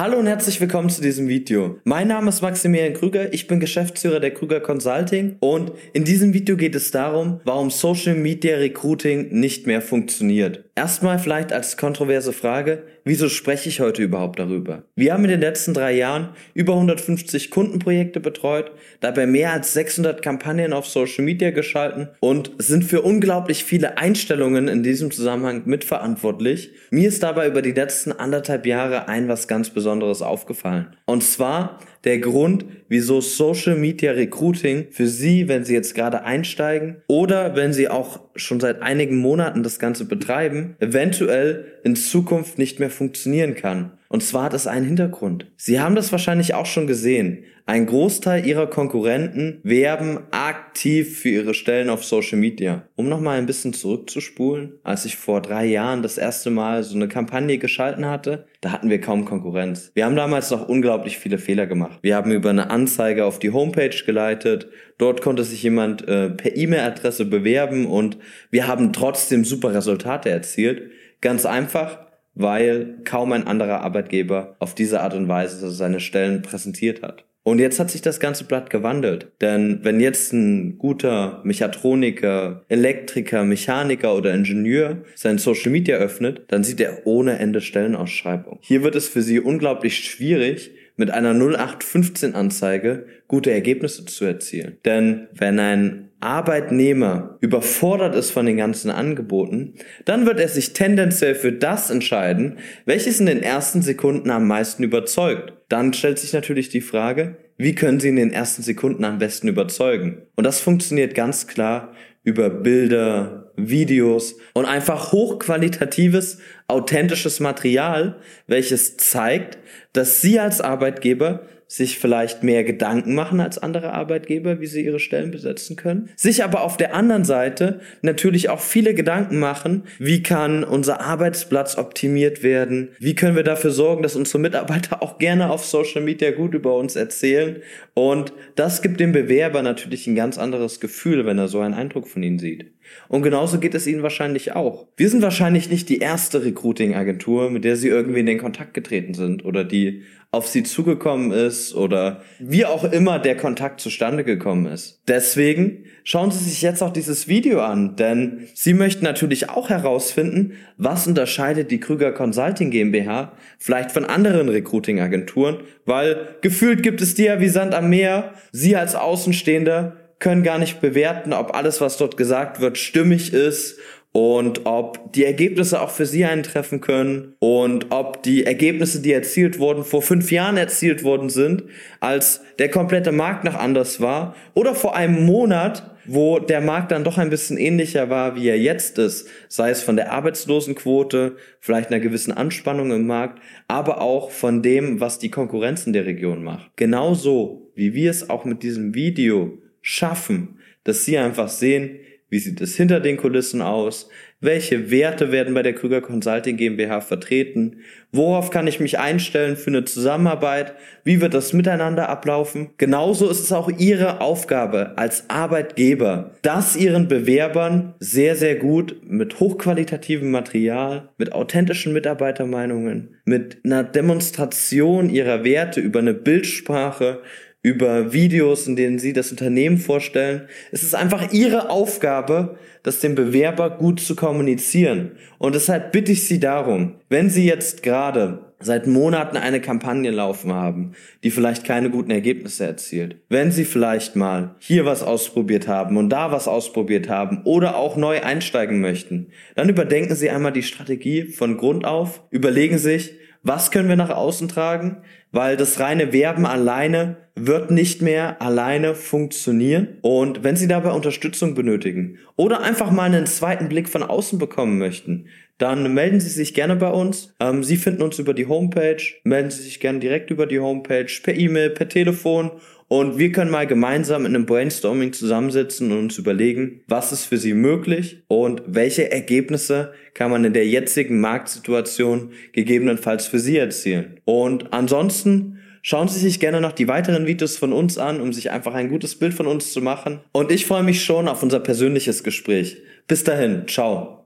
Hallo und herzlich willkommen zu diesem Video. Mein Name ist Maximilian Krüger, ich bin Geschäftsführer der Krüger Consulting und in diesem Video geht es darum, warum Social Media Recruiting nicht mehr funktioniert. Erstmal vielleicht als kontroverse Frage, wieso spreche ich heute überhaupt darüber? Wir haben in den letzten drei Jahren über 150 Kundenprojekte betreut, dabei mehr als 600 Kampagnen auf Social Media geschalten und sind für unglaublich viele Einstellungen in diesem Zusammenhang mitverantwortlich. Mir ist dabei über die letzten anderthalb Jahre ein was ganz Besonderes aufgefallen. Und zwar der Grund, wieso Social Media Recruiting für Sie, wenn Sie jetzt gerade einsteigen oder wenn Sie auch schon seit einigen Monaten das Ganze betreiben, eventuell in Zukunft nicht mehr funktionieren kann. Und zwar hat es einen Hintergrund. Sie haben das wahrscheinlich auch schon gesehen. Ein Großteil ihrer Konkurrenten werben aktiv für ihre Stellen auf Social Media. Um nochmal ein bisschen zurückzuspulen, als ich vor drei Jahren das erste Mal so eine Kampagne geschalten hatte, da hatten wir kaum Konkurrenz. Wir haben damals noch unglaublich viele Fehler gemacht. Wir haben über eine Anzeige auf die Homepage geleitet. Dort konnte sich jemand äh, per E-Mail-Adresse bewerben und wir haben trotzdem super Resultate erzielt. Ganz einfach, weil kaum ein anderer Arbeitgeber auf diese Art und Weise seine Stellen präsentiert hat. Und jetzt hat sich das ganze Blatt gewandelt. Denn wenn jetzt ein guter Mechatroniker, Elektriker, Mechaniker oder Ingenieur sein Social Media öffnet, dann sieht er ohne Ende Stellenausschreibung. Hier wird es für sie unglaublich schwierig, mit einer 0815 Anzeige gute Ergebnisse zu erzielen. Denn wenn ein Arbeitnehmer überfordert ist von den ganzen Angeboten, dann wird er sich tendenziell für das entscheiden, welches in den ersten Sekunden am meisten überzeugt. Dann stellt sich natürlich die Frage, wie können Sie in den ersten Sekunden am besten überzeugen? Und das funktioniert ganz klar über Bilder, Videos und einfach hochqualitatives, authentisches Material, welches zeigt, dass Sie als Arbeitgeber sich vielleicht mehr Gedanken machen als andere Arbeitgeber, wie sie ihre Stellen besetzen können, sich aber auf der anderen Seite natürlich auch viele Gedanken machen, wie kann unser Arbeitsplatz optimiert werden, wie können wir dafür sorgen, dass unsere Mitarbeiter auch gerne auf Social Media gut über uns erzählen und das gibt dem Bewerber natürlich ein ganz anderes Gefühl, wenn er so einen Eindruck von ihnen sieht. Und genauso geht es Ihnen wahrscheinlich auch. Wir sind wahrscheinlich nicht die erste Recruiting-Agentur, mit der Sie irgendwie in den Kontakt getreten sind oder die auf sie zugekommen ist oder wie auch immer der Kontakt zustande gekommen ist. Deswegen schauen Sie sich jetzt auch dieses Video an, denn Sie möchten natürlich auch herausfinden, was unterscheidet die Krüger Consulting GmbH vielleicht von anderen Recruiting-Agenturen, weil gefühlt gibt es die ja wie Sand am Meer. Sie als Außenstehender können gar nicht bewerten, ob alles, was dort gesagt wird, stimmig ist und ob die Ergebnisse auch für sie eintreffen können und ob die Ergebnisse, die erzielt wurden, vor fünf Jahren erzielt worden sind, als der komplette Markt noch anders war oder vor einem Monat, wo der Markt dann doch ein bisschen ähnlicher war, wie er jetzt ist, sei es von der Arbeitslosenquote, vielleicht einer gewissen Anspannung im Markt, aber auch von dem, was die Konkurrenz in der Region macht. Genauso wie wir es auch mit diesem Video schaffen, dass sie einfach sehen, wie sieht es hinter den Kulissen aus? Welche Werte werden bei der Krüger Consulting GmbH vertreten? Worauf kann ich mich einstellen für eine Zusammenarbeit? Wie wird das miteinander ablaufen? Genauso ist es auch Ihre Aufgabe als Arbeitgeber, das Ihren Bewerbern sehr, sehr gut mit hochqualitativem Material, mit authentischen Mitarbeitermeinungen, mit einer Demonstration Ihrer Werte über eine Bildsprache, über Videos, in denen sie das Unternehmen vorstellen. Es ist einfach ihre Aufgabe, das dem Bewerber gut zu kommunizieren. Und deshalb bitte ich Sie darum, wenn Sie jetzt gerade seit Monaten eine Kampagne laufen haben, die vielleicht keine guten Ergebnisse erzielt, wenn Sie vielleicht mal hier was ausprobiert haben und da was ausprobiert haben oder auch neu einsteigen möchten, dann überdenken Sie einmal die Strategie von Grund auf, überlegen sich, was können wir nach außen tragen, weil das reine Werben alleine wird nicht mehr alleine funktionieren. Und wenn Sie dabei Unterstützung benötigen oder einfach mal einen zweiten Blick von außen bekommen möchten, dann melden Sie sich gerne bei uns. Ähm, Sie finden uns über die Homepage, melden Sie sich gerne direkt über die Homepage, per E-Mail, per Telefon und wir können mal gemeinsam in einem Brainstorming zusammensitzen und uns überlegen, was ist für Sie möglich und welche Ergebnisse kann man in der jetzigen Marktsituation gegebenenfalls für Sie erzielen. Und ansonsten Schauen Sie sich gerne noch die weiteren Videos von uns an, um sich einfach ein gutes Bild von uns zu machen. Und ich freue mich schon auf unser persönliches Gespräch. Bis dahin, ciao.